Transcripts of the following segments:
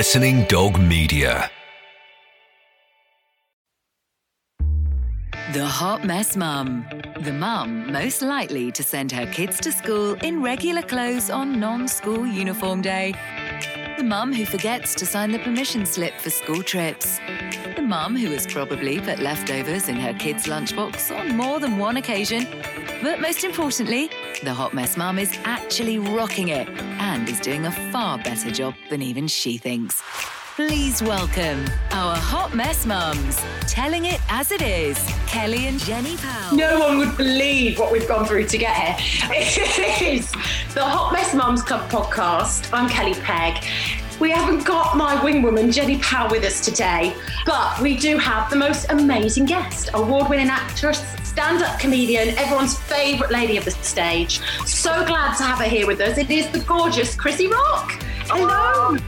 Listening Dog Media. The Hot Mess Mum. The mum most likely to send her kids to school in regular clothes on non school uniform day. The mum who forgets to sign the permission slip for school trips. The mum who has probably put leftovers in her kids' lunchbox on more than one occasion. But most importantly, the Hot Mess Mum is actually rocking it and is doing a far better job than even she thinks. Please welcome our Hot Mess Mums, telling it as it is, Kelly and Jenny Powell. No one would believe what we've gone through to get here. It is the Hot Mess Mums Club podcast. I'm Kelly Pegg. We haven't got my wing woman, Jenny Powell, with us today, but we do have the most amazing guest, award winning actress, stand up comedian, everyone's favourite lady of the stage. So glad to have her here with us. It is the gorgeous Crissy Rock. Hello.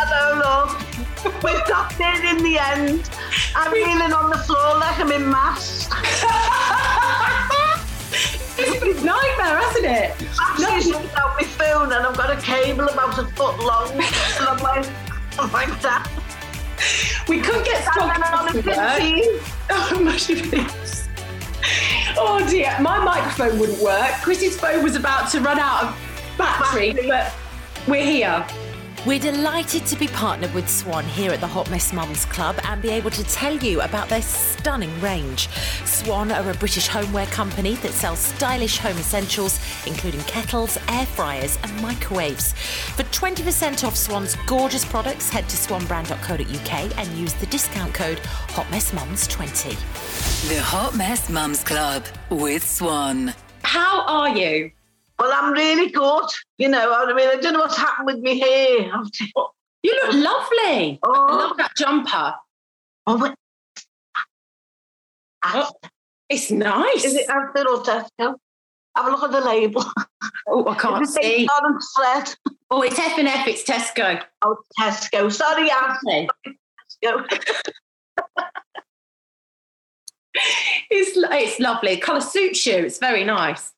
Hello, love. We've got there in the end. I'm kneeling on the floor like I'm in mass. It's a nightmare, hasn't it? Actually, no. without my phone and I've got a cable about a foot long. and I'm like, I'm like that. We could get stuck on a pin Oh, mushy please. Oh dear, my microphone wouldn't work. Crissy's phone was about to run out of battery, but we're here. We're delighted to be partnered with Swan here at the Hot Mess Mums Club and be able to tell you about their stunning range. Swan are a British homeware company that sells stylish home essentials, including kettles, air fryers, and microwaves. For 20% off Swan's gorgeous products, head to swanbrand.co.uk and use the discount code HotMessMums20. The Hot Mess Mums Club with Swan. How are you? Well, I'm really good. You know, I mean, I don't know what's happened with me here. You look lovely. Oh. I love that jumper. Oh, but oh, it's nice. Is it Asda or Tesco? Have a look at the label. Oh, I can't see. Thread. Oh, it's F and F. It's Tesco. Oh, Tesco. Sorry, Asda. Tesco. it's it's lovely. Colour suits you. It's very nice.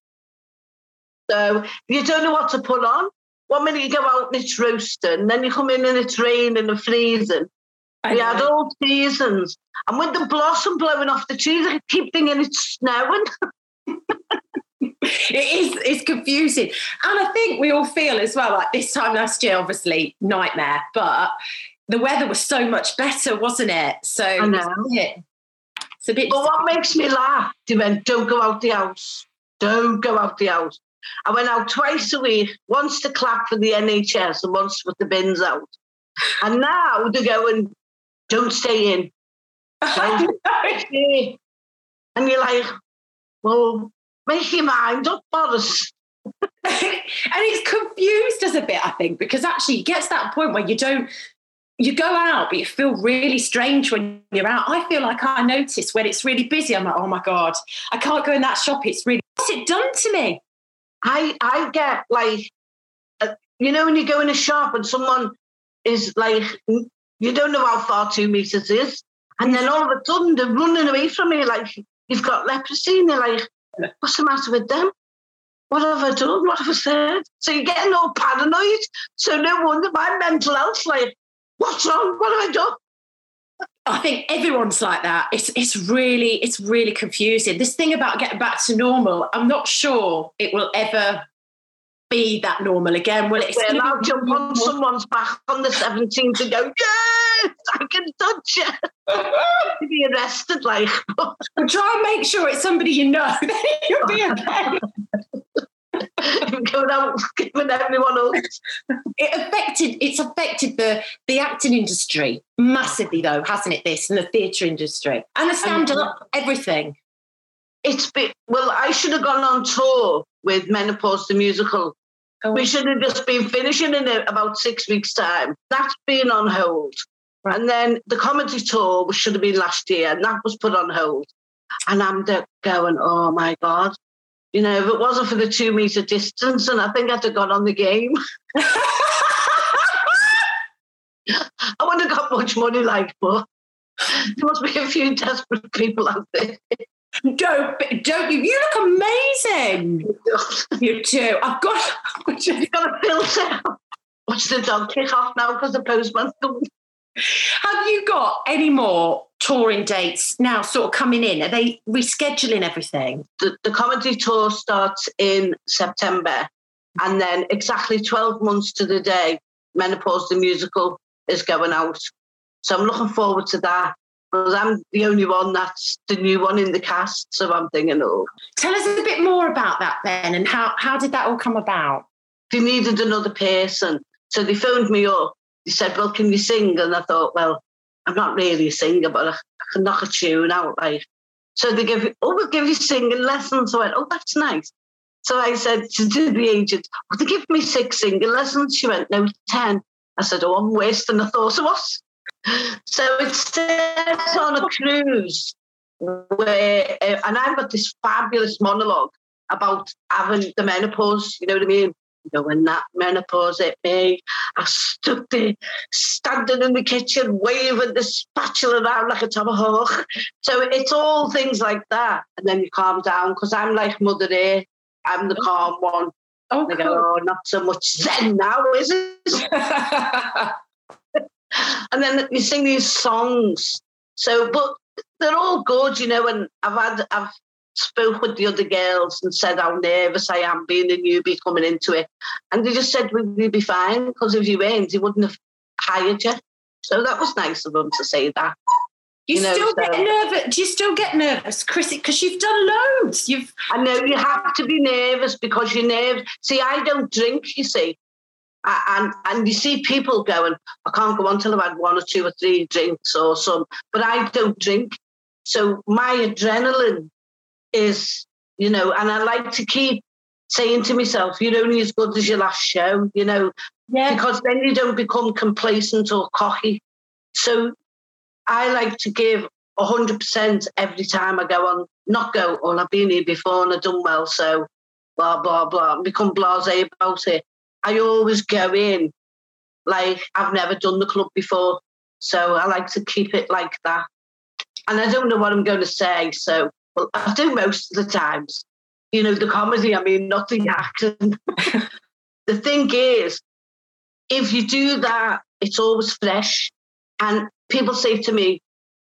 So you don't know what to put on. One minute you go out and it's roasting, then you come in and it's raining and freezing. I we know. had all seasons. And with the blossom blowing off the trees, I keep thinking it's snowing. it is it's confusing. And I think we all feel as well, like this time last year, obviously, nightmare, but the weather was so much better, wasn't it? So I know. It's a bit But what makes me laugh, you went, don't go out the house. Don't go out the house. I went out twice a week, once to clap for the NHS and once put the bins out. And now they're going, don't stay in. Don't stay. And you're like, well, make your mind up, Boris. and it's confused us a bit, I think, because actually it gets that point where you don't you go out, but you feel really strange when you're out. I feel like I notice when it's really busy, I'm like, oh my God, I can't go in that shop. It's really, what's it done to me? I I get like, uh, you know, when you go in a shop and someone is like, you don't know how far two meters is, and then all of a sudden they're running away from me like you've got leprosy, and they're like, what's the matter with them? What have I done? What have I said? So you're getting all paranoid. So no wonder my mental health like, what's wrong? What have I done? I think everyone's like that. It's it's really it's really confusing. This thing about getting back to normal, I'm not sure it will ever be that normal again. Will it? Well, I'll jump on someone's back on the 17th and go, yes, I can touch you. be arrested, like. well, try and make sure it's somebody you know. Then you'll be okay. Giving everyone else. It affected. It's affected the the acting industry massively, though, hasn't it? This and the theatre industry and the stand up, everything. It's been well. I should have gone on tour with Menopause the musical. Oh. We should have just been finishing in about six weeks' time. That's been on hold. Right. And then the comedy tour should have been last year, and that was put on hold. And I'm going, oh my God, you know, if it wasn't for the two meter distance, and I think I'd have got on the game. I wouldn't have got much money like, but there must be a few desperate people out there. Don't, don't you? You look amazing. you too. I've got. You've got a filter. watch the dog kick off now because the postman's coming. Have you got any more touring dates now sort of coming in? Are they rescheduling everything? The, the comedy tour starts in September, and then exactly 12 months to the day, Menopause the Musical is going out. So I'm looking forward to that. Because I'm the only one that's the new one in the cast. So I'm thinking, oh. Tell us a bit more about that then and how, how did that all come about? They needed another person. So they phoned me up. They said, Well, can you sing? And I thought, Well, I'm not really a singer, but I, can knock a tune out. Like, so they give oh, we'll give you singing lessons. I went, Oh, that's nice. So I said to the agent, Well, they give me six singing lessons. She went, No, 10. I said, Oh, I'm wasting I thought I was. So it's starts on a cruise where, uh, and I've got this fabulous monologue about having the menopause, you know what I mean? You know, when that menopause hit me, I stood there standing in the kitchen, waving the spatula around like a tomahawk. So it's all things like that. And then you calm down because I'm like Mother Earth. I'm the calm one. Oh, They go, oh, not so much Zen now, is it? and then you sing these songs. So, but they're all good, you know. And I've had, I've spoke with the other girls and said how nervous I am being a newbie coming into it, and they just said we'd be fine because if you weren't, they wouldn't have hired you. So that was nice of them to say that. You, You know, still so- get nervous. Do you still get nervous, Crissy? Because you've done loads. You've I know you have to be nervous because you're nervous. See, I don't drink, you see. And and you see people going, I can't go on till I've had one or two or three drinks or some, but I don't drink. So my adrenaline is, you know, and I like to keep saying to myself, you're only as good as your last show, you know, yeah. because then you don't become complacent or cocky. So I like to give 100% every time I go on, not go, oh, I've been here before and I've done well, so blah, blah, blah, and become blase about it. I always go in like I've never done the club before. So I like to keep it like that. And I don't know what I'm going to say. So, well, I do most of the times. You know, the comedy, I mean, not the acting. the thing is, if you do that, it's always fresh. And people say to me,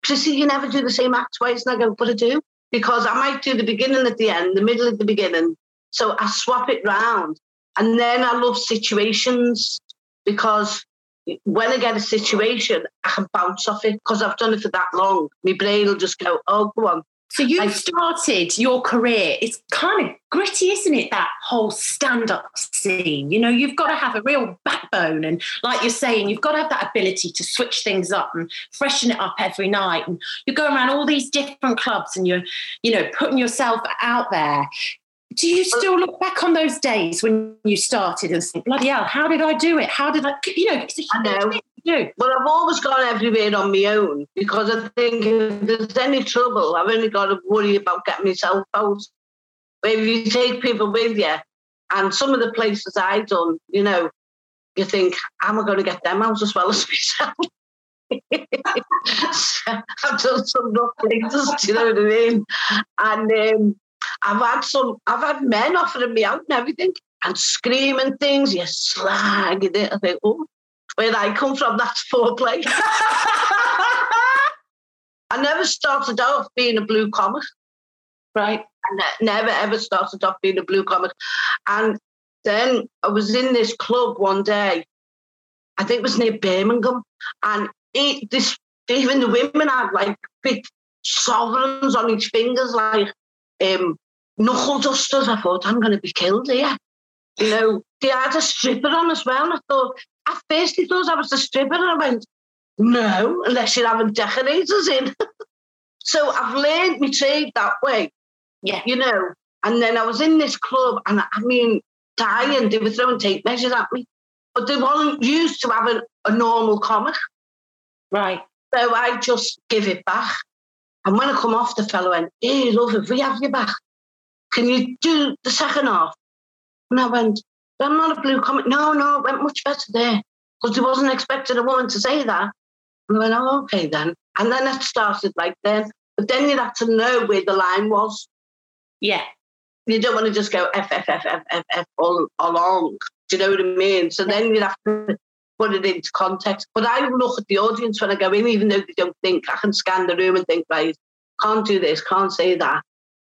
Crissy, you never do the same act twice. And I go, but I do. Because I might do the beginning at the end, the middle at the beginning. So I swap it round. And then I love situations because when I get a situation, I can bounce off it because I've done it for that long. My brain will just go, oh, go on. So you I- started your career. It's kind of gritty, isn't it? That whole stand-up scene. You know, you've got to have a real backbone, and like you're saying, you've got to have that ability to switch things up and freshen it up every night. And you're going around all these different clubs, and you're, you know, putting yourself out there. Do you still look back on those days when you started and think, bloody hell, how did I do it? How did I, you know, it's a I huge know. thing to do. But I've always gone everywhere on my own because I think if there's any trouble, I've only got to worry about getting myself out. But if you take people with you, and some of the places I've done, you know, you think, am I going to get them out as well as myself? I've done some rough places, you know what I mean? And um, I've had some, I've had men offering me out and everything and screaming things, you it. I think, oh, where I come from, that's foreplay. I never started off being a blue comic. right. I ne- never ever started off being a blue comic. And then I was in this club one day, I think it was near Birmingham, and it, this even the women had like big sovereigns on each fingers, like um, knuckle dusters. I thought, I'm going to be killed here. You know, they had a stripper on as well. And I thought, at first he thought I was the stripper, and I went, no, unless you're having decorators in. so I've learned my trade that way Yeah. you know. And then I was in this club, and I mean, dying. They were throwing tape measures at me, but they weren't used to having a normal comic. Right. So I just give it back. And when I come off, the fellow went, "Hey, love, if we have you back, can you do the second half?" And I went, "I'm not a blue comic." No, no, it went much better there because he wasn't expecting a woman to say that. And I went, "Oh, okay then." And then it started like then. But then you have to know where the line was Yeah. you don't want to just go F F F F F F all along. Do you know what I mean? So then you'd have to put it into context. But I look at the audience when I go in, even though they don't think, I can scan the room and think, right, can't do this, can't say that.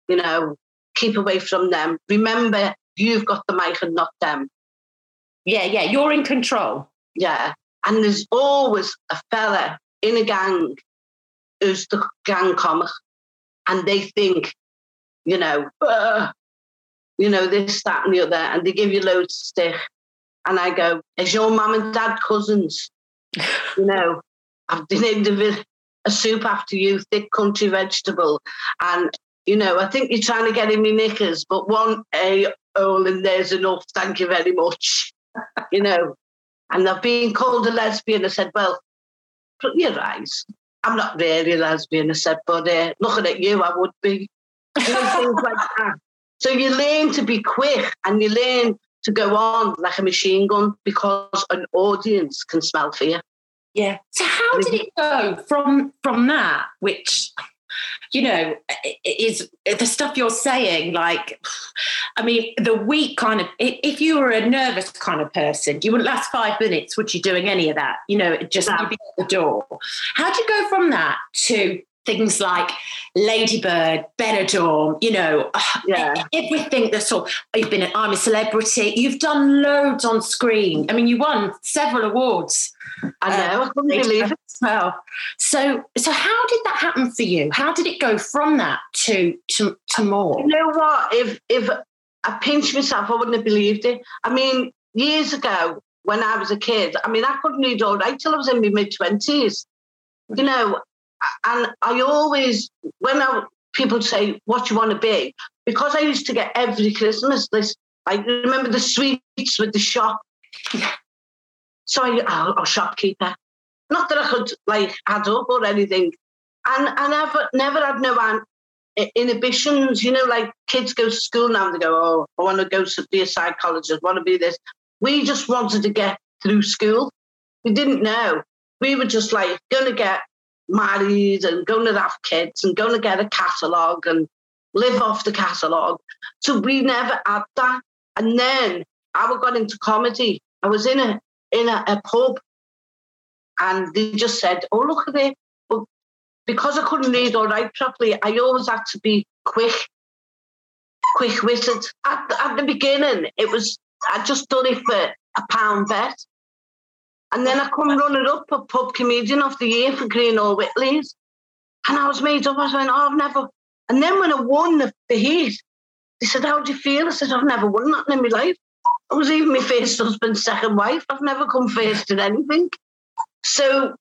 You know, keep away from them. Remember, you've got the mic and not them. Yeah, yeah, you're in control. Yeah. And there's always a fella in a gang who's the gang comic, and they think, you know, you know, this, that, and the other, and they give you loads of stick. And I go, is your mum and dad cousins? you know, I've named a, a soup after you, thick country vegetable. And, you know, I think you're trying to get in me knickers, but one A hole in there's enough. Thank you very much. you know, and I've been called a lesbian. I said, well, you're right. I'm not really a lesbian, I said, but uh, looking at you, I would be. You know, things like that. So you learn to be quick and you learn to go on like a machine gun because an audience can smell fear. Yeah. So how did it go from from that, which you know, is the stuff you're saying. Like, I mean, the week kind of, if you were a nervous kind of person, you wouldn't last five minutes, would you, doing any of that? You know, it just be at the door. How do you go from that to things like Ladybird, Benidorm, you know, ah, yeah. everything that's all. You've been, I'm a celebrity. You've done loads on screen. I mean, you won several awards. I know. I um, couldn't believe it. Well, so so how did that happen for you? How did it go from that to to, to more? You know what? If if I pinched myself, I wouldn't have believed it. I mean, years ago when I was a kid, I mean, I couldn't read all right till I was in my mid twenties. You know, and I always, when I, people say, what you want to be, because I used to get every Christmas this, I remember the sweets with the shop. So I, oh, oh, shopkeeper. Not that I could like add up or anything. And I never, never had no inhibitions. You know, like kids go to school now and they go, oh, I want to go to be a psychologist, want to be this. We just wanted to get through school. We didn't know. We were just like going to get married and going to have kids and going to get a catalogue and live off the catalogue. So we never had that. And then I got into comedy. I was in a in a, a pub and they just said, Oh, look at it. But because I couldn't read or write properly, I always had to be quick, quick witted. At, at the beginning, it was I just done it for a pound bet. And then I come running up a pub comedian of the year for Greenall Whitley's. And I was made up. I like, oh, I've never. And then when I won the, the heat, they said, How do you feel? I said, I've never won that in my life. I was even my first husband's second wife. I've never come first in anything. So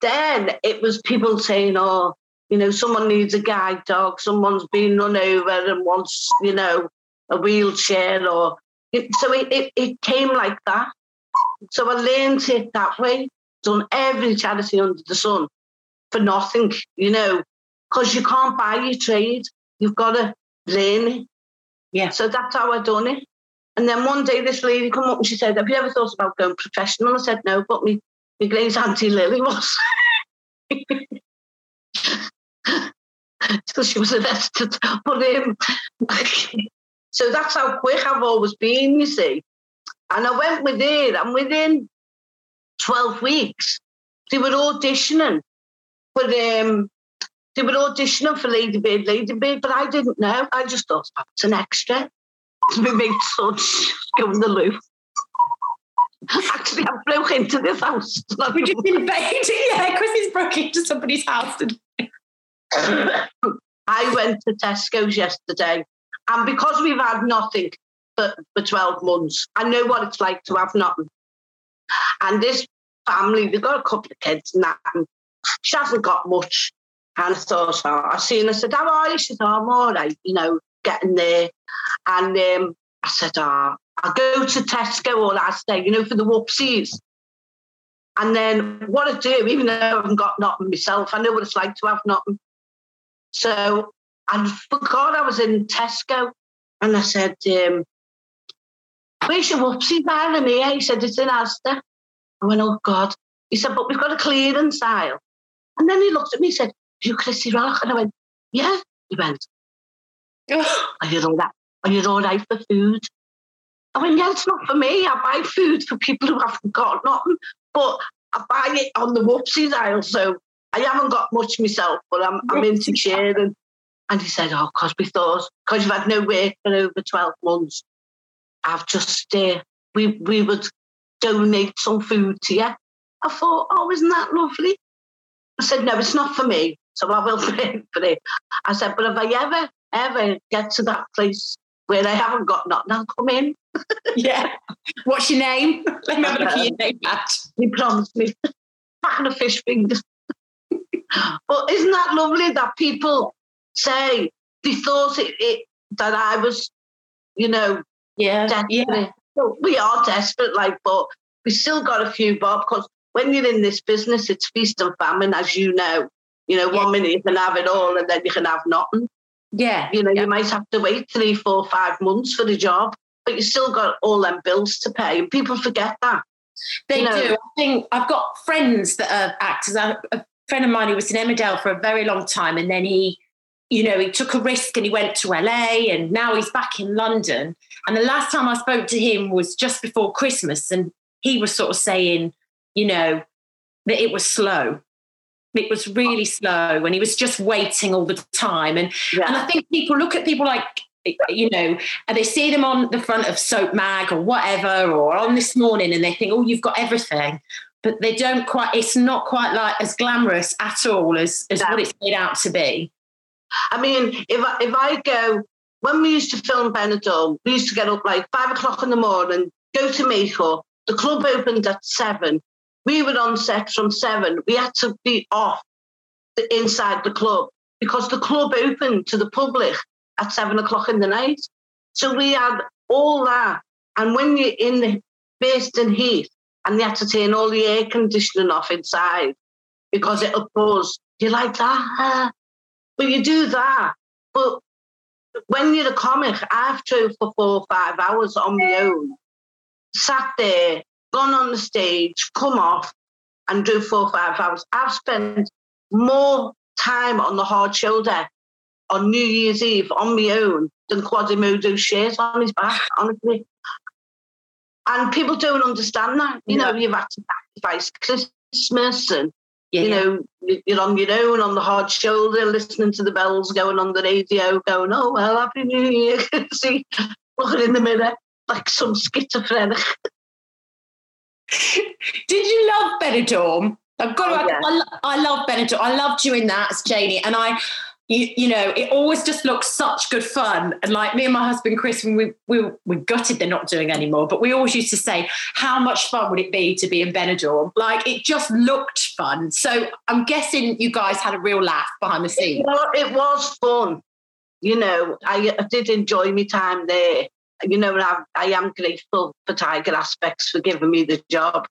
then it was people saying, Oh, you know, someone needs a guide dog, someone's been run over and wants, you know, a wheelchair or so it, it, it came like that. So I learned it that way, done every charity under the sun for nothing, you know, because you can't buy your trade. You've got to learn it. Yeah. So that's how I done it. And then one day this lady come up and she said, Have you ever thought about going professional? I said, No, but me, my great auntie Lily was. so she was arrested. But um, so that's how quick I've always been, you see. And I went with it, and within 12 weeks, they were auditioning for um, they were auditioning for Lady Bird, Lady Bird, but I didn't know. I just thought oh, it's an extra. My big son going the loo. Actually, I broke into this house. We just invaded, yeah, because he's broke into somebody's house. Today. I went to Tesco's yesterday, and because we've had nothing, for, for 12 months. I know what it's like to have nothing. And this family, they've got a couple of kids and that, and she hasn't got much. And I thought, oh, I seen her, I said, How are you? She said, oh, I'm all right, you know, getting there. And um, I said, Oh, I'll go to Tesco all last day, you know, for the whoopsies. And then what I do, even though I haven't got nothing myself, I know what it's like to have nothing. So I forgot I was in Tesco and I said, um, Where's your whoopsie bar in here? He said, It's in Asda. I went, Oh God. He said, But we've got a clearance aisle. And then he looked at me and said, You Crissy Rock? And I went, Yeah. He went, Are you all right? Are you all right for food? I went, yeah, it's not for me. I buy food for people who haven't got nothing, but I buy it on the whoopsies aisle. So I haven't got much myself, but I'm, I'm into sharing. And he said, oh, because we thought, because you've had no work for over 12 months, I've just, uh, we, we would donate some food to you. I thought, oh, isn't that lovely? I said, no, it's not for me. So I will pay for it. I said, but if I ever, ever get to that place where I haven't got nothing, I'll come in. yeah. What's your name? Let me have a look at your name badge. He promised me. Back of fish fingers. but isn't that lovely that people say they thought it, it that I was, you know, yeah, desperate. yeah. we are desperate, like, but we still got a few bob because when you're in this business, it's feast and famine, as you know. You know, yeah. one minute you can have it all and then you can have nothing. Yeah. You know, yeah. you might have to wait three, four, five months for the job, but you still got all them bills to pay. And people forget that. They you know, do. I think I've got friends that are actors. A friend of mine who was in Emmerdale for a very long time, and then he, you know, he took a risk and he went to LA, and now he's back in London. And the last time I spoke to him was just before Christmas, and he was sort of saying, you know, that it was slow. It was really slow, and he was just waiting all the time. And yeah. and I think people look at people like you know, and they see them on the front of Soap Mag or whatever, or on this morning, and they think, oh, you've got everything. But they don't quite, it's not quite like as glamorous at all as, as what it's made out to be. I mean, if I, if I go, when we used to film Benidorm, we used to get up like five o'clock in the morning, go to makeup. The club opened at seven. We were on set from seven. We had to be off the, inside the club because the club opened to the public at seven o'clock in the night. So we had all that. And when you're in the basting heat and you had to turn all the air conditioning off inside because it'll buzz, you're like that. But you do that. But when you're a comic, I've drove for four or five hours on my own, sat there, gone on the stage, come off, and do four or five hours. I've spent more time on the hard shoulder on New Year's Eve on my own than Quasimodo's shares on his back, honestly. And people don't understand that. You know, you've had to sacrifice Christmas and, yeah, you know, you're on your own on the hard shoulder, listening to the bells going on the radio, going, oh, well, Happy New Year. See, looking in the mirror like some schizophrenic. Did you love Benidorm? I've got oh, to, yeah. I, I love Benidorm. I loved you in that Janie. And I, you, you know, it always just looks such good fun. And like me and my husband Chris, we we we gutted they're not doing anymore, but we always used to say, how much fun would it be to be in Benidorm? Like it just looked fun. So I'm guessing you guys had a real laugh behind the scenes. It, it was fun. You know, I, I did enjoy my time there. You know, I, I am grateful for Tiger Aspects for giving me the job.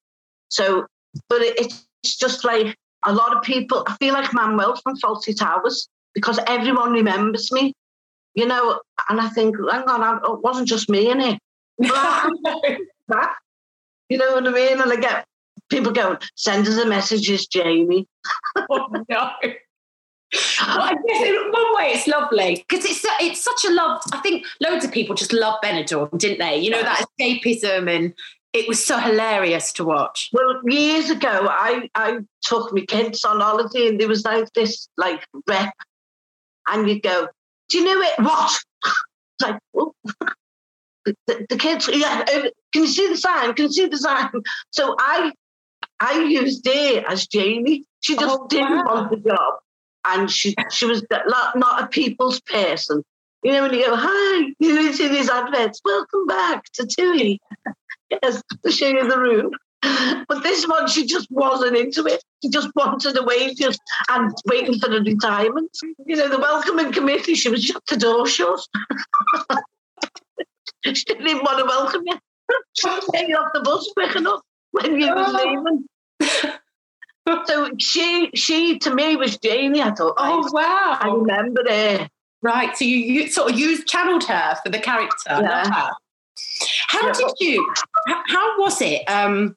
So, but it, it's just like a lot of people. I feel like Manuel from Fawlty Towers because everyone remembers me, you know. And I think, hang on, it wasn't just me in it. that, you know what I mean? And I get people going, send us a message, it's Jamie. oh, no. well, I guess in one way it's lovely because it's it's such a love. I think loads of people just love Benidorm, didn't they? You know that escapism, and it was so hilarious to watch. Well, years ago, I I took my kids on holiday, and there was like this like rep and you'd go, "Do you know it? What?" like, oh. the, the, kids, yeah. Can you see the sign? Can you see the sign? So I, I used it as Jamie. She just oh, didn't wow. want the job, and she she was not, a people's person. You know, when you go, hi, you you see these adverts, welcome back to Tui. yes, to show you the room. But this one, she just wasn't into it. She just wanted the wages and waiting for the retirement. You know, the welcoming committee, she was shut the door shut. she didn't even want to welcome you. Take you off the bus quick enough when you was leaving. so she, she to me was Jamie. I thought, oh wow, I remember her. Right, so you, you sort of you channeled her for the character. Yeah. How yeah. did you? How, how was it? Um,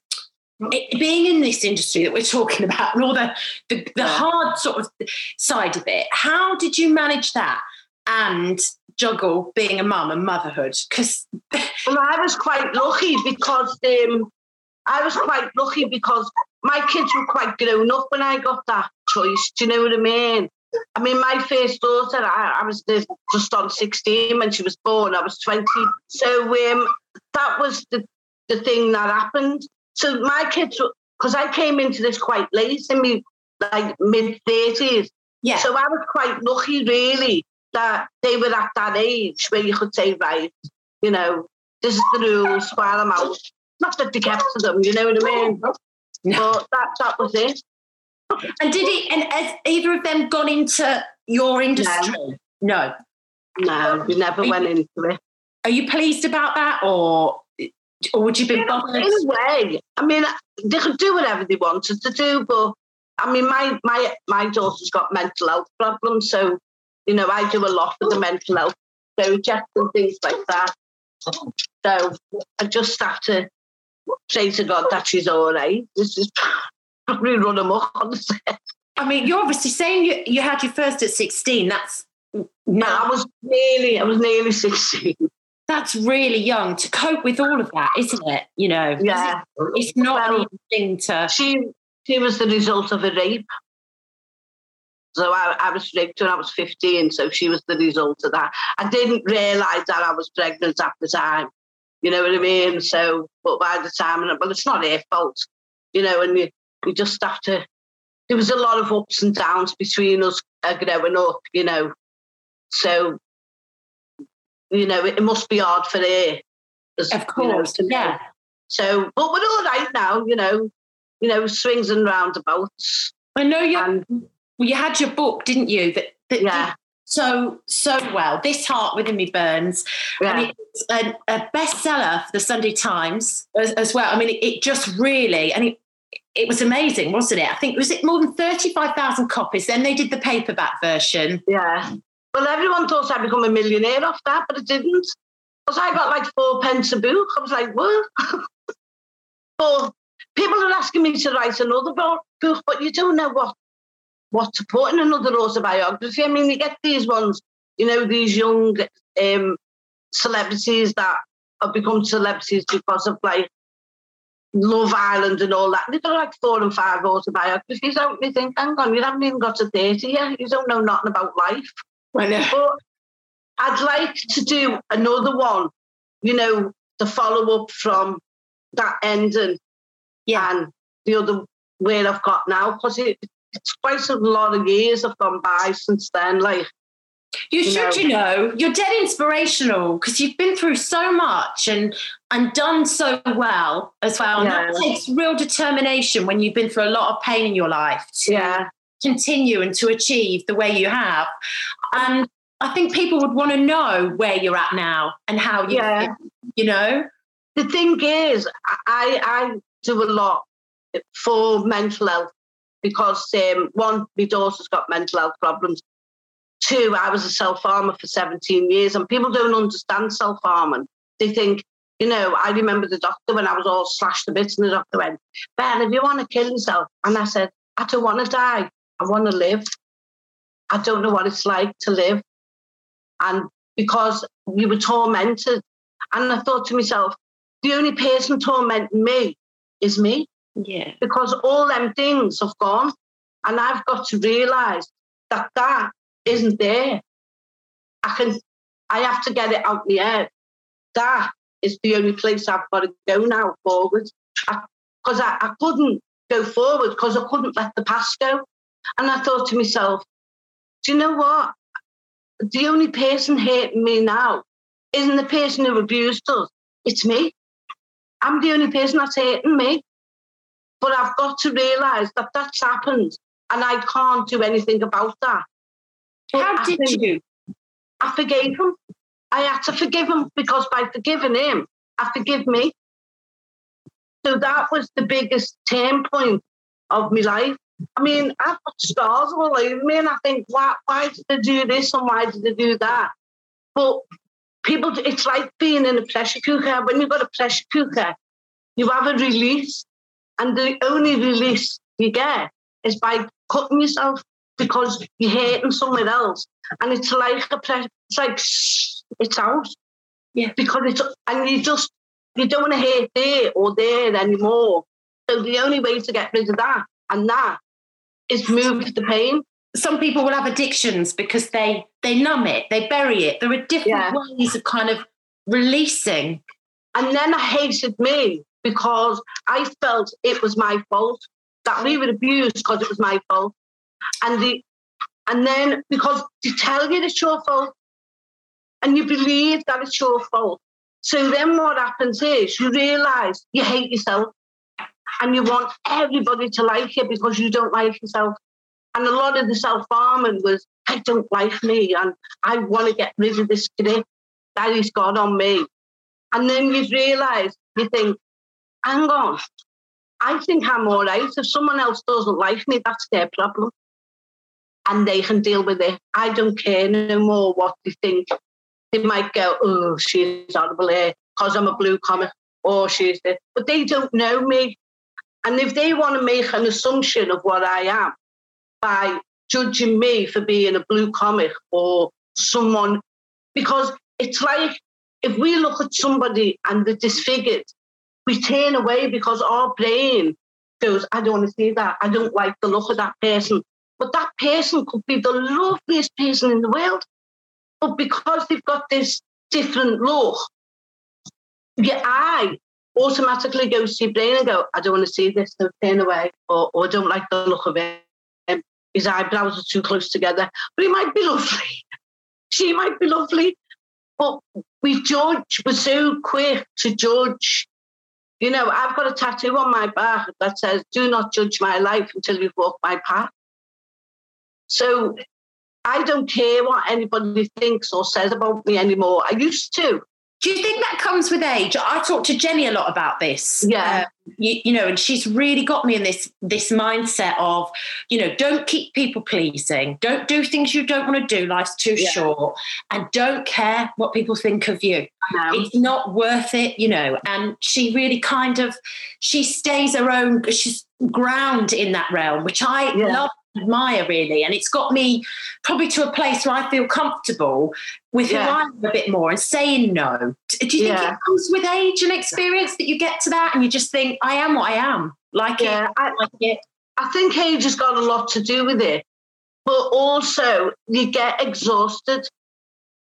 it, being in this industry that we're talking about and all the, the, the hard sort of side of it, how did you manage that and juggle being a mum and motherhood? Because well, I was quite lucky because um, I was quite lucky because my kids were quite grown up when I got that choice. Do you know what I mean? I mean, my first daughter, I, I was just on 16 when she was born. I was 20. So um, that was the, the thing that happened. So my kids, because I came into this quite late in me, like mid 30s. Yeah. So I was quite lucky, really, that they were at that age where you could say, right, you know, this is the rules while I'm out. Not that they kept to them, you know what I mean? No. But that, that was it. And did it? And has either of them gone into your industry? No. No, we never are went you, into it. Are you pleased about that, or or would you be bothered? In a way, I mean, they could do whatever they wanted to do, but I mean, my my my daughter's got mental health problems, so you know, I do a lot for the mental health project and things like that. So I just have to pray to God that she's all right. This is probably run amok on the set. I mean, you're obviously saying you, you had your first at 16. That's no, I was nearly, I was nearly 16. That's really young to cope with all of that, isn't it? You know, yeah, it's not well, an thing to. She, she was the result of a rape. So I, I, was raped when I was 15, so she was the result of that. I didn't realise that I was pregnant at the time. You know what I mean? So, but by the time, well, it's not her fault, you know, and you, you just have to. There was a lot of ups and downs between us uh, growing up, you know. So, you know, it, must be hard for her. As, of course, you know, yeah. So, but we're all right now, you know. You know, swings and roundabouts. I know you. And, you had your book, didn't you? That, that yeah so so well. This heart within me burns. Yeah. And it's a, a, bestseller for the Sunday Times as, as well. I mean, it, it, just really and it it was amazing, wasn't it? I think was it more than thirty five thousand copies. Then they did the paperback version. Yeah. Well, everyone thought I'd become a millionaire off that, but it didn't. Because I got like four pence a book. I was like, what? but people are asking me to write another book, but you don't know what what to put in another autobiography. I mean, you get these ones, you know, these young um, celebrities that have become celebrities because of like Love Island and all that. They've got like four and five autobiographies out. You think, hang on, you haven't even got to 30 yet. You don't know nothing about life. I know. But I'd like to do another one, you know, the follow up from that ending yeah. and the other where I've got now, because it, it's quite a lot of years have gone by since then. Like, you, you should, know. you know, you're dead inspirational because you've been through so much and and done so well as well. Yeah. And that takes real determination when you've been through a lot of pain in your life to yeah. Continue and to achieve the way you have. And I think people would want to know where you're at now and how you, yeah. you know. The thing is, I I do a lot for mental health because um, one, my daughter's got mental health problems. Two, I was a self-harmer for 17 years, and people don't understand self-harming. They think, you know, I remember the doctor when I was all slashed to bits, and the doctor went, Ben, if you want to kill yourself, and I said, I don't want to die. I want to live. I don't know what it's like to live. And because we were tormented, and I thought to myself, the only person tormenting me is me. Yeah. Because all them things have gone. And I've got to realise that that isn't there. I can, I have to get it out my head. That is the only place I've got to go now forward. Because I, I, I couldn't go forward because I couldn't let the past go. And I thought to myself, do you know what? The only person hating me now isn't the person who abused us. It's me. I'm the only person that's hating me. But I've got to realise that that's happened and I can't do anything about that. But How did you? I forgave him. I had to forgive him because by forgiving him, I forgive me. So that was the biggest turn point of my life. I mean, I've got scars all over me, and I think, why, why did they do this and why did they do that? But people, it's like being in a pressure cooker. When you've got a pressure cooker, you have a release, and the only release you get is by cutting yourself because you're hating somewhere else. And it's like a pre- it's like shh, it's out. Yeah. Because it's and you just you don't want to hear there or there anymore. So the only way to get rid of that and that is move the pain. Some people will have addictions because they they numb it, they bury it. There are different Yeah. ways of kind of releasing. And then I hated me because I felt it was my fault that we were abused because it was my fault. And the and then because they tell you it's your fault and you believe that it's your fault. So then what happens is you realise you hate yourself and you want everybody to like you because you don't like yourself. And a lot of the self-harming was, I don't like me and I want to get rid of this grip that he's got on me. And then you realise, you think, hang on, I think I'm all right. If someone else doesn't like me, that's their problem. And they can deal with it. I don't care no more what they think. They might go, oh, she's horrible eh, here because I'm a blue comic, or she's this. But they don't know me. And if they want to make an assumption of what I am by judging me for being a blue comic or someone, because it's like if we look at somebody and they're disfigured, we turn away because our brain goes, I don't want to see that. I don't like the look of that person. But that person could be the loveliest person in the world. But because they've got this different look, your eye automatically goes to your brain and go, I don't want to see this, so turn away, or, or I don't like the look of it. Um, his eyebrows are too close together. But he might be lovely. She might be lovely. But we judge, we're so quick to judge. You know, I've got a tattoo on my back that says, Do not judge my life until you've walked my path. So I don't care what anybody thinks or says about me anymore. I used to. Do you think that comes with age? I talked to Jenny a lot about this. Yeah. Uh, you, you know, and she's really got me in this this mindset of, you know, don't keep people pleasing, don't do things you don't want to do. Life's too Yeah. short, and don't care what people think of you. It's not worth it, you know. And she really kind of she stays her own. She's ground in that realm, which I Yeah. love. Admire really, and it's got me probably to a place where I feel comfortable with Yeah. who I am a bit more and saying no. Do you think it comes with age and experience that you get to that and you just think, I am what I am? Like Yeah, it, I, like it. I think age has got a lot to do with it. But also, you get exhausted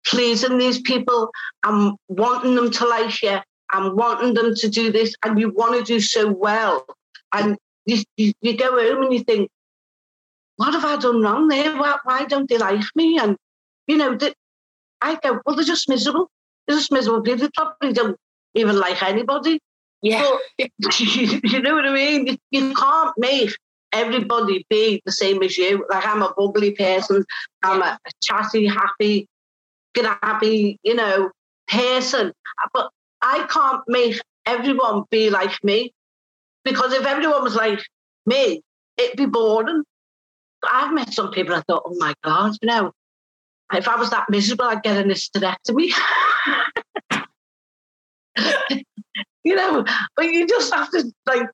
pleasing these people and wanting them to like you and wanting them to do this, and you want to do so well. And you, you, you go home and you think, what have I done wrong there? Why, why don't they like me? And, you know, the, I go, well, they're just miserable. They're just miserable people. They probably don't even like anybody. Yeah. But you know what I mean? You, you can't make everybody be the same as you. Like I'm a bubbly person, I'm a, a chatty, happy, grabby, you know, person. But I can't make everyone be like me. Because if everyone was like me, it'd be boring. I've met some people I thought, oh my God, you know, if I was that miserable, I'd get an hysterectomy. you know, but you just have to like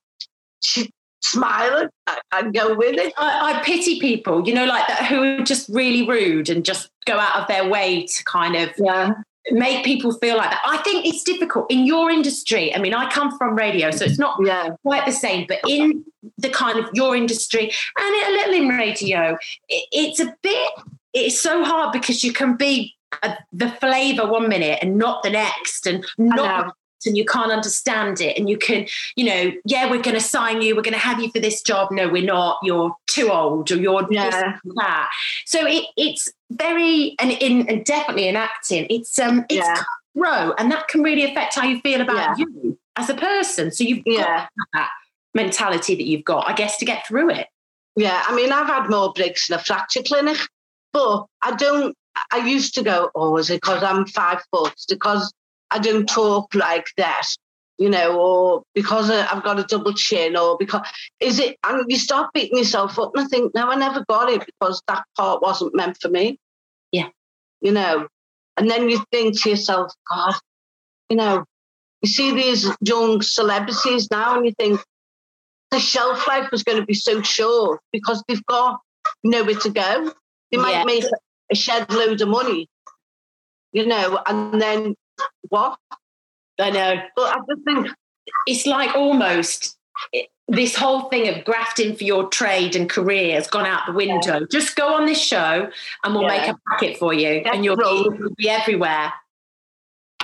smile and, and go with it. I, I pity people, you know, like that who are just really rude and just go out of their way to kind of Yeah. Make people feel like that. I think it's difficult in your industry. I mean, I come from radio, so it's not Yeah. quite the same, but in the kind of your industry and a little in radio, it's a bit, it's so hard because you can be uh the flavor one minute and not the next and not. And you can't understand it and you can you know yeah we're going to sign you we're going to have you for this job no we're not you're too old or you're Yeah. that so it, it's very and in and definitely in acting it's um it's Yeah. and that can really affect how you feel about Yeah. you as a person so you've got Yeah. that mentality that you've got i guess to get through it Yeah. I mean, I've had more breaks in a fracture clinic, but I don't, I used to go, oh, is it because I'm five foot? Because I don't talk like that? You know, or because I've got a double chin, or because is it? And you start beating yourself up, and I think, no, I never got it because that part wasn't meant for me. Yeah. You know, and then you think to yourself, God, you know, you see these young celebrities now, and you think the shelf life was going to be so short because they've got nowhere to go. They might Yeah. make a shed load of money, you know, and then what? I know. But I just think it's like almost this whole thing of grafting for your trade and career has gone out the window. Yeah. Just go on this show and we'll yeah. make a packet for you and you'll be, you'll be, everywhere.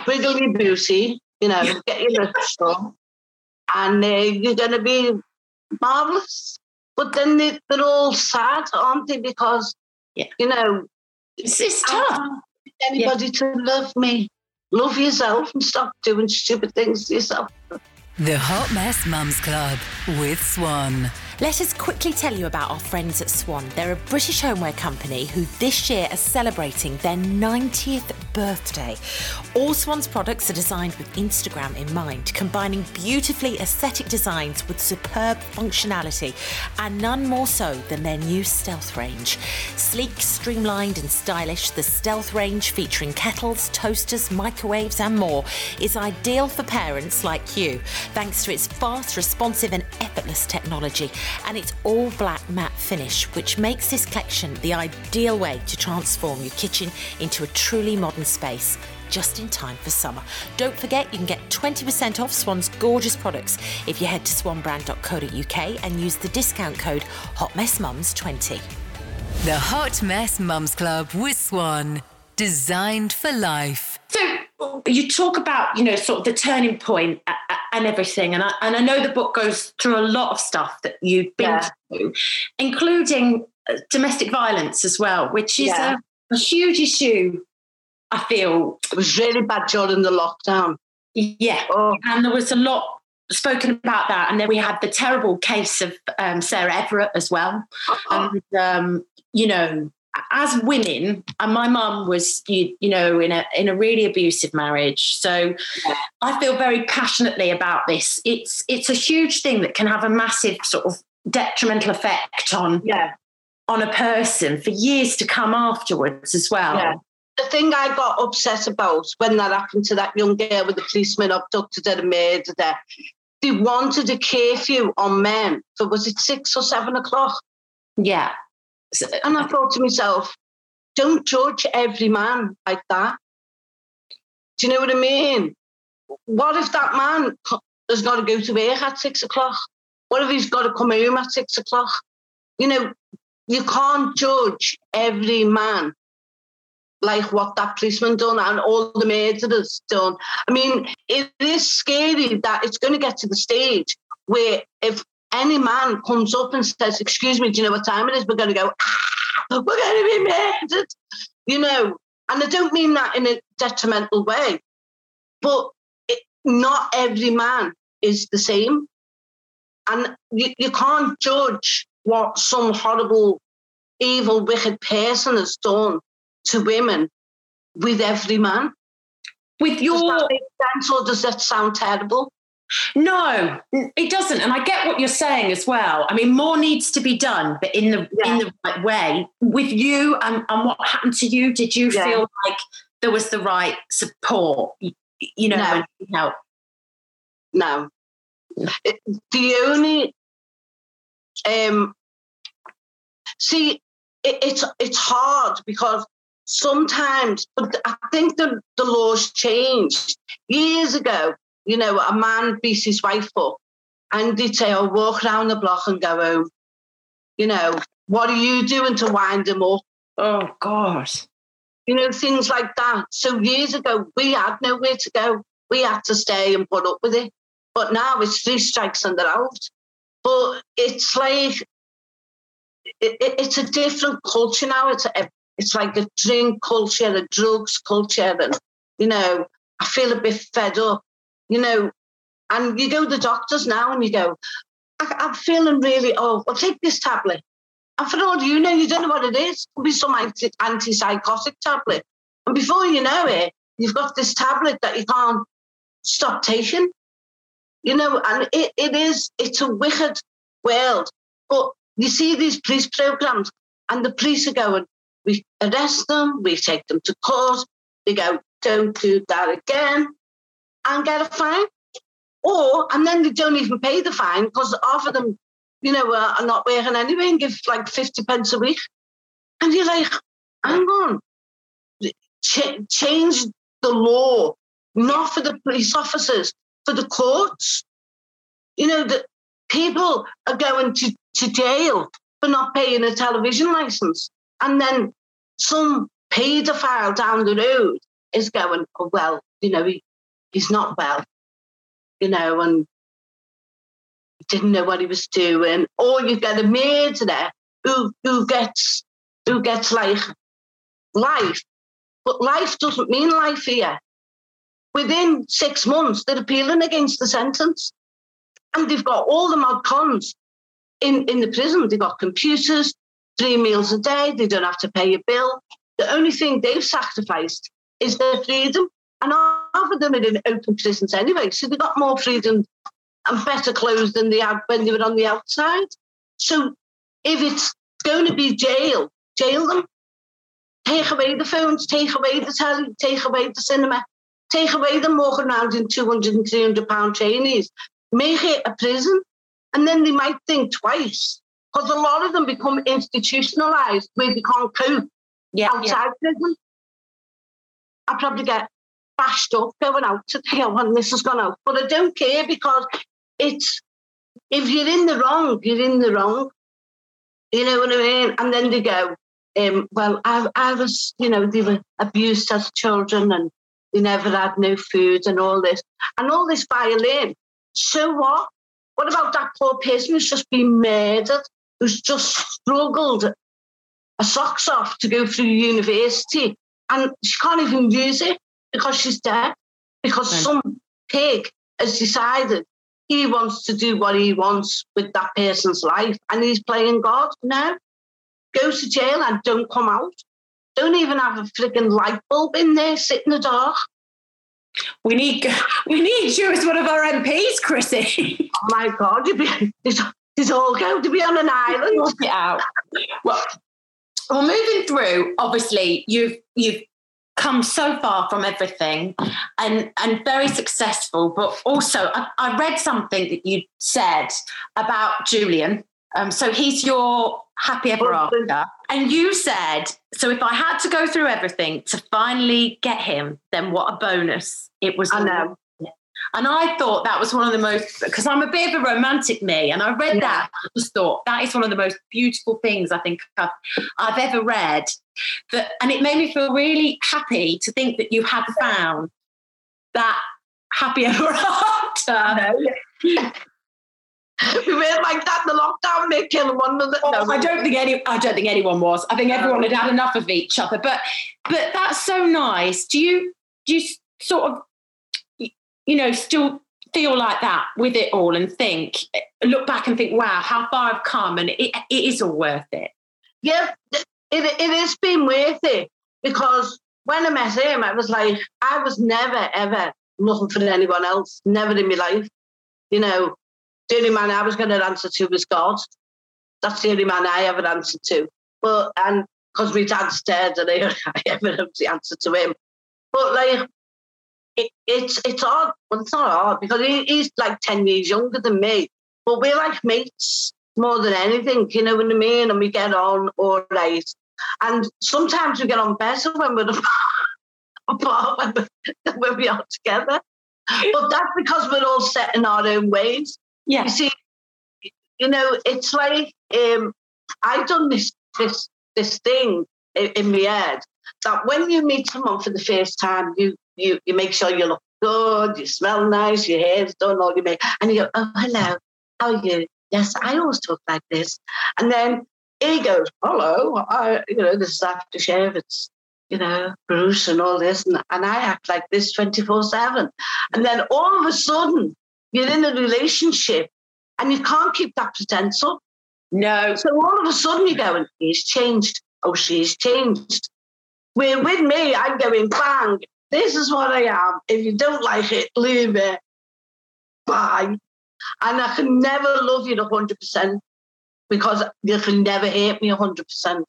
Wiggle your booty, you know, get your lips on, and uh, you're going to be marvellous. But then they, are all sad, aren't they? Because, yeah. you know, it's, it's tough. anybody to love me. Love yourself and stop doing stupid things to yourself. The Hot Mess Mums Club with Swan. Let us quickly tell you about our friends at Swan. They're a British homeware company who this year are celebrating their 90th birthday. All Swan's products are designed with Instagram in mind, combining beautifully aesthetic designs with superb functionality, and none more so than their new Stealth range. Sleek, streamlined, and stylish, the Stealth range featuring kettles, toasters, microwaves, and more is ideal for parents like you, thanks to its fast, responsive, and effortless technology and its all black matte finish, which makes this collection the ideal way to transform your kitchen into a truly modern space just in time for summer. Don't forget you can get 20% off Swan's gorgeous products if you head to swanbrand.co.uk and use the discount code HOTMESSMUMS20. The Hot Mess Mums Club with Swan, designed for life. So you talk about, you know, sort of the turning point and everything. And I, and I know the book goes through a lot of stuff that you've been yeah. through, including uh, domestic violence as well, which is yeah. a, a, huge issue. I feel it was really bad during the lockdown. Yeah, oh. and there was a lot spoken about that, and then we had the terrible case of um, Sarah Everard as well, uh-huh. and um, you know as women, and my mum was, you, you know, in a in a really abusive marriage. So yeah. I feel very passionately about this. It's it's a huge thing that can have a massive sort of detrimental effect on yeah. on a person for years to come afterwards as well. Yeah. The thing I got upset about when that happened to that young girl with the policeman abducted her and murdered her, they wanted a curfew on men for was it six or seven o'clock? Yeah. And I thought to myself, don't judge every man like that. Do you know what I mean? What if that man has got to go to work at six o'clock? What if he's got to come home at six o'clock? You know, you can't judge every man like what that policeman done and all the murderers done. I mean, it is scary that it's going to get to the stage where if any man comes up and says, Excuse me, do you know what time it is? We're going to go, ah, We're going to be murdered. You know, and I don't mean that in a detrimental way, but it, not every man is the same. And you, you can't judge what some horrible, evil, wicked person has done to women with every man. With your. Does that make sense or does that sound terrible? No, it doesn't. And I get what you're saying as well. I mean, more needs to be done, but in the yeah. in the right way. With you and, and what happened to you, did you yeah. feel like there was the right support? You, know, no. No. It, the only um see it, it's it's hard because sometimes but I think the, the laws changed. Years ago, you know, a man beats his wife up and they'd say, oh, walk around the block and go home. You know, what are you doing to wind him up? Oh, God. You know, things like that. So years ago, we had nowhere to go. We had to stay and put up with it. But now it's three strikes and they're out. But it's like, it, it, it's a different culture now. It's a, it's like a drink culture, a drugs culture, and you know, I feel a bit fed up you know, and you go to the doctors now and you go, I, am feeling really, oh, well, take this tablet. And for all you know, you don't know what it is. It could be some anti- antipsychotic tablet. And before you know it, you've got this tablet that you can't stop taking. You know, and it, it is, it's a wicked world. But you see these police programs, and the police are going, we arrest them, we take them to court. They go, don't do that again and get a fine. Or, and then they don't even pay the fine because half of them, you know, uh, are not working anyway and give like 50 pence a week. And you're like, hang on. ch- change the law, not for the police officers, for the courts. You know, that people are going to, to jail for not paying a television license. And then some paedophile down the road is going, oh, well, you know, he, he's not well, you know, and didn't know what he was doing. Or you get a murderer who, who gets who gets like life. But life doesn't mean life here. Within six months, they're appealing against the sentence. And they've got all the mod cons in, in the prison. They've got computers, three meals a day, they don't have to pay a bill. The only thing they've sacrificed is their freedom. And half of them are in open prisons anyway, so they've got more freedom and better clothes than they had when they were on the outside. So if it's going to be jail, jail them. Take away the phones, take away the telly, take away the cinema, take away them walking around in 200 and 300 pound trainees. Make it a prison. And then they might think twice because a lot of them become institutionalized where they can't cope yeah, outside yeah. prison. I probably get bashed up going out today when this has gone out. But I don't care because it's if you're in the wrong, you're in the wrong. You know what I mean? And then they go, um, well, I, I was, you know, they were abused as children and they never had no food and all this. And all this violin. So what? What about that poor person who's just been murdered, who's just struggled a socks off to go through university and she can't even use it because she's dead? Because right. some pig has decided he wants to do what he wants with that person's life and he's playing God. No, go to jail and don't come out. Don't even have a freaking light bulb in there, sit in the dark. We need we need you as one of our MPs, Crissy. oh my God, you'd be it's, it's all going to be on an island. Get out. Well, well, moving through, obviously you've you've come so far from everything and and very successful but also I, I read something that you said about julian. Um, so he's your happy ever after. And you said so if i had to go through everything to finally get him then what a bonus it was i know and I thought that was one of the most, because I'm a bit of a romantic me. And I read yeah. that, I just thought that is one of the most beautiful things I think I've, I've ever read. That, and it made me feel really happy to think that you had found that happy ever after. we were like that in the lockdown. They killing one another. Oh, no, I don't think any. I don't think anyone was. I think everyone had had enough of each other. But but that's so nice. Do you do you sort of you know, still feel like that with it all and think, look back and think, wow, how far I've come and it, it is all worth it. Yeah, it, it has been worth it because when I met him, I was like, I was never, ever looking for anyone else, never in my life. You know, the only man I was going to answer to was God. That's the only man I ever answered to. But, and because my dad's dead and I, I ever have the answer to him. But like, it, it's it's odd. Well, it's not odd because he, he's like ten years younger than me, but we're like mates more than anything. You know what I mean? And we get on all right. And sometimes we get on better when we're apart when, when we are together. But that's because we're all set in our own ways. Yeah. You see, you know, it's like um, I've done this this this thing in, in my head that when you meet someone for the first time, you you, you make sure you look good, you smell nice, your hair's done, all you make, and you go, oh, hello, how are you? Yes, I always talk like this. And then he goes, hello, I, you know, this is aftershave, it's, you know, Bruce and all this, and, and I act like this 24 7. And then all of a sudden, you're in a relationship and you can't keep that pretense up. No. So all of a sudden you're going, he's changed. Oh, she's changed. Where with me, I'm going bang, this is what I am. If you don't like it, leave it. Bye. And I can never love you 100% because you can never hate me 100%.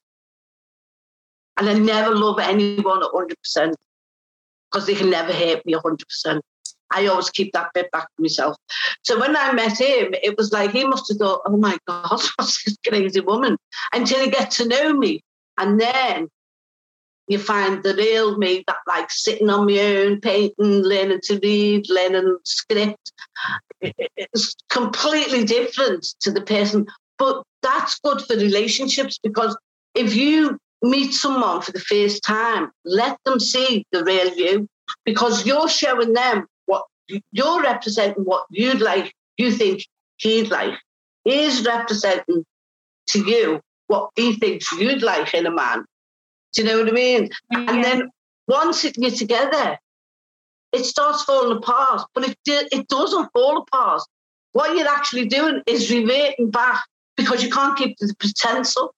And I never love anyone 100% because they can never hate me 100%. I always keep that bit back to myself. So when I met him, it was like he must have thought, oh my God, what's this crazy woman? Until he gets to know me. And then you find the real me that like sitting on my own, painting, learning to read, learning script. It's completely different to the person. But that's good for relationships because if you meet someone for the first time, let them see the real you because you're showing them what you're representing what you'd like, you think he'd like. He's representing to you what he thinks you'd like in a man. Do you know what I mean? Yeah. And then once you're together, it starts falling apart. But it, it doesn't fall apart. What you're actually doing is reverting back because you can't keep the pretense up.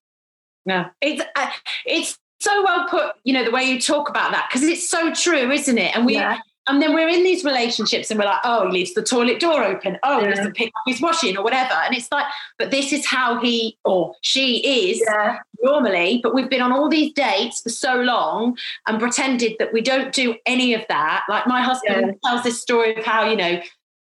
No, it's uh, it's so well put. You know the way you talk about that because it's so true, isn't it? And we yeah. And then we're in these relationships and we're like, oh, he leaves the toilet door open. Oh, yeah. he doesn't pick up his washing or whatever. And it's like, but this is how he or she is yeah. normally. But we've been on all these dates for so long and pretended that we don't do any of that. Like my husband tells this story of how you know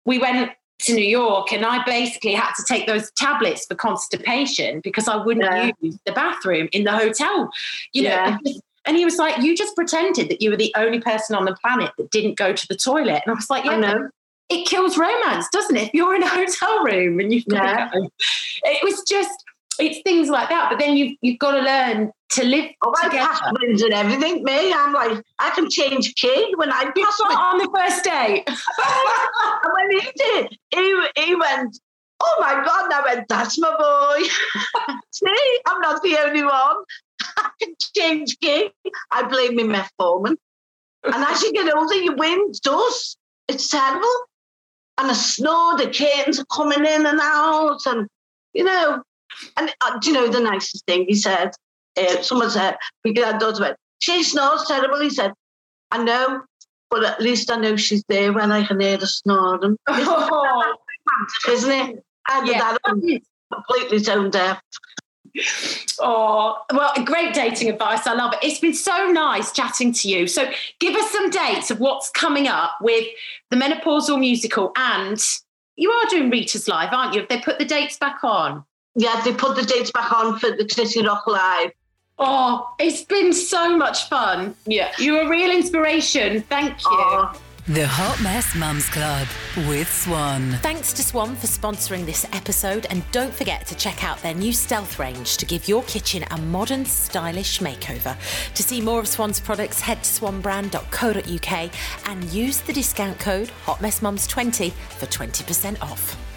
we went to New York and I basically had to take those tablets for constipation because I wouldn't yeah. use the bathroom in the hotel, you know. And he was like, You just pretended that you were the only person on the planet that didn't go to the toilet. And I was like, Yeah, know. it kills romance, doesn't it? If you're in a hotel room and you've got yeah. go. It was just, it's things like that. But then you've, you've got to learn to live oh, together. I and everything. Me, I'm like, I can change key when I pass on the first date. and when he did, he, he went, oh my God, and I went, that's my boy. See, I'm not the only one. I can change key. I blame me metformin. And as you get older, your wind does. It's terrible. And the snow, the curtains are coming in and out. And, you know, and uh, do you know the nicest thing he said? uh, someone said, we granddaughter went, she snores terrible. He said, I know, but at least I know she's there when I can hear the snoring. Oh. Isn't it? And yeah. that completely tone deaf. Oh, well, great dating advice. I love it. It's been so nice chatting to you. So, give us some dates of what's coming up with the menopausal musical. And you are doing Rita's Live, aren't you? Have they put the dates back on? Yeah, they put the dates back on for the Crissy Rock Live. Oh, it's been so much fun. Yeah, you're a real inspiration. Thank you. Oh. The Hot Mess Mums Club with Swan. Thanks to Swan for sponsoring this episode, and don't forget to check out their new Stealth range to give your kitchen a modern, stylish makeover. To see more of Swan's products, head to swanbrand.co.uk and use the discount code HotMessMums20 for 20% off.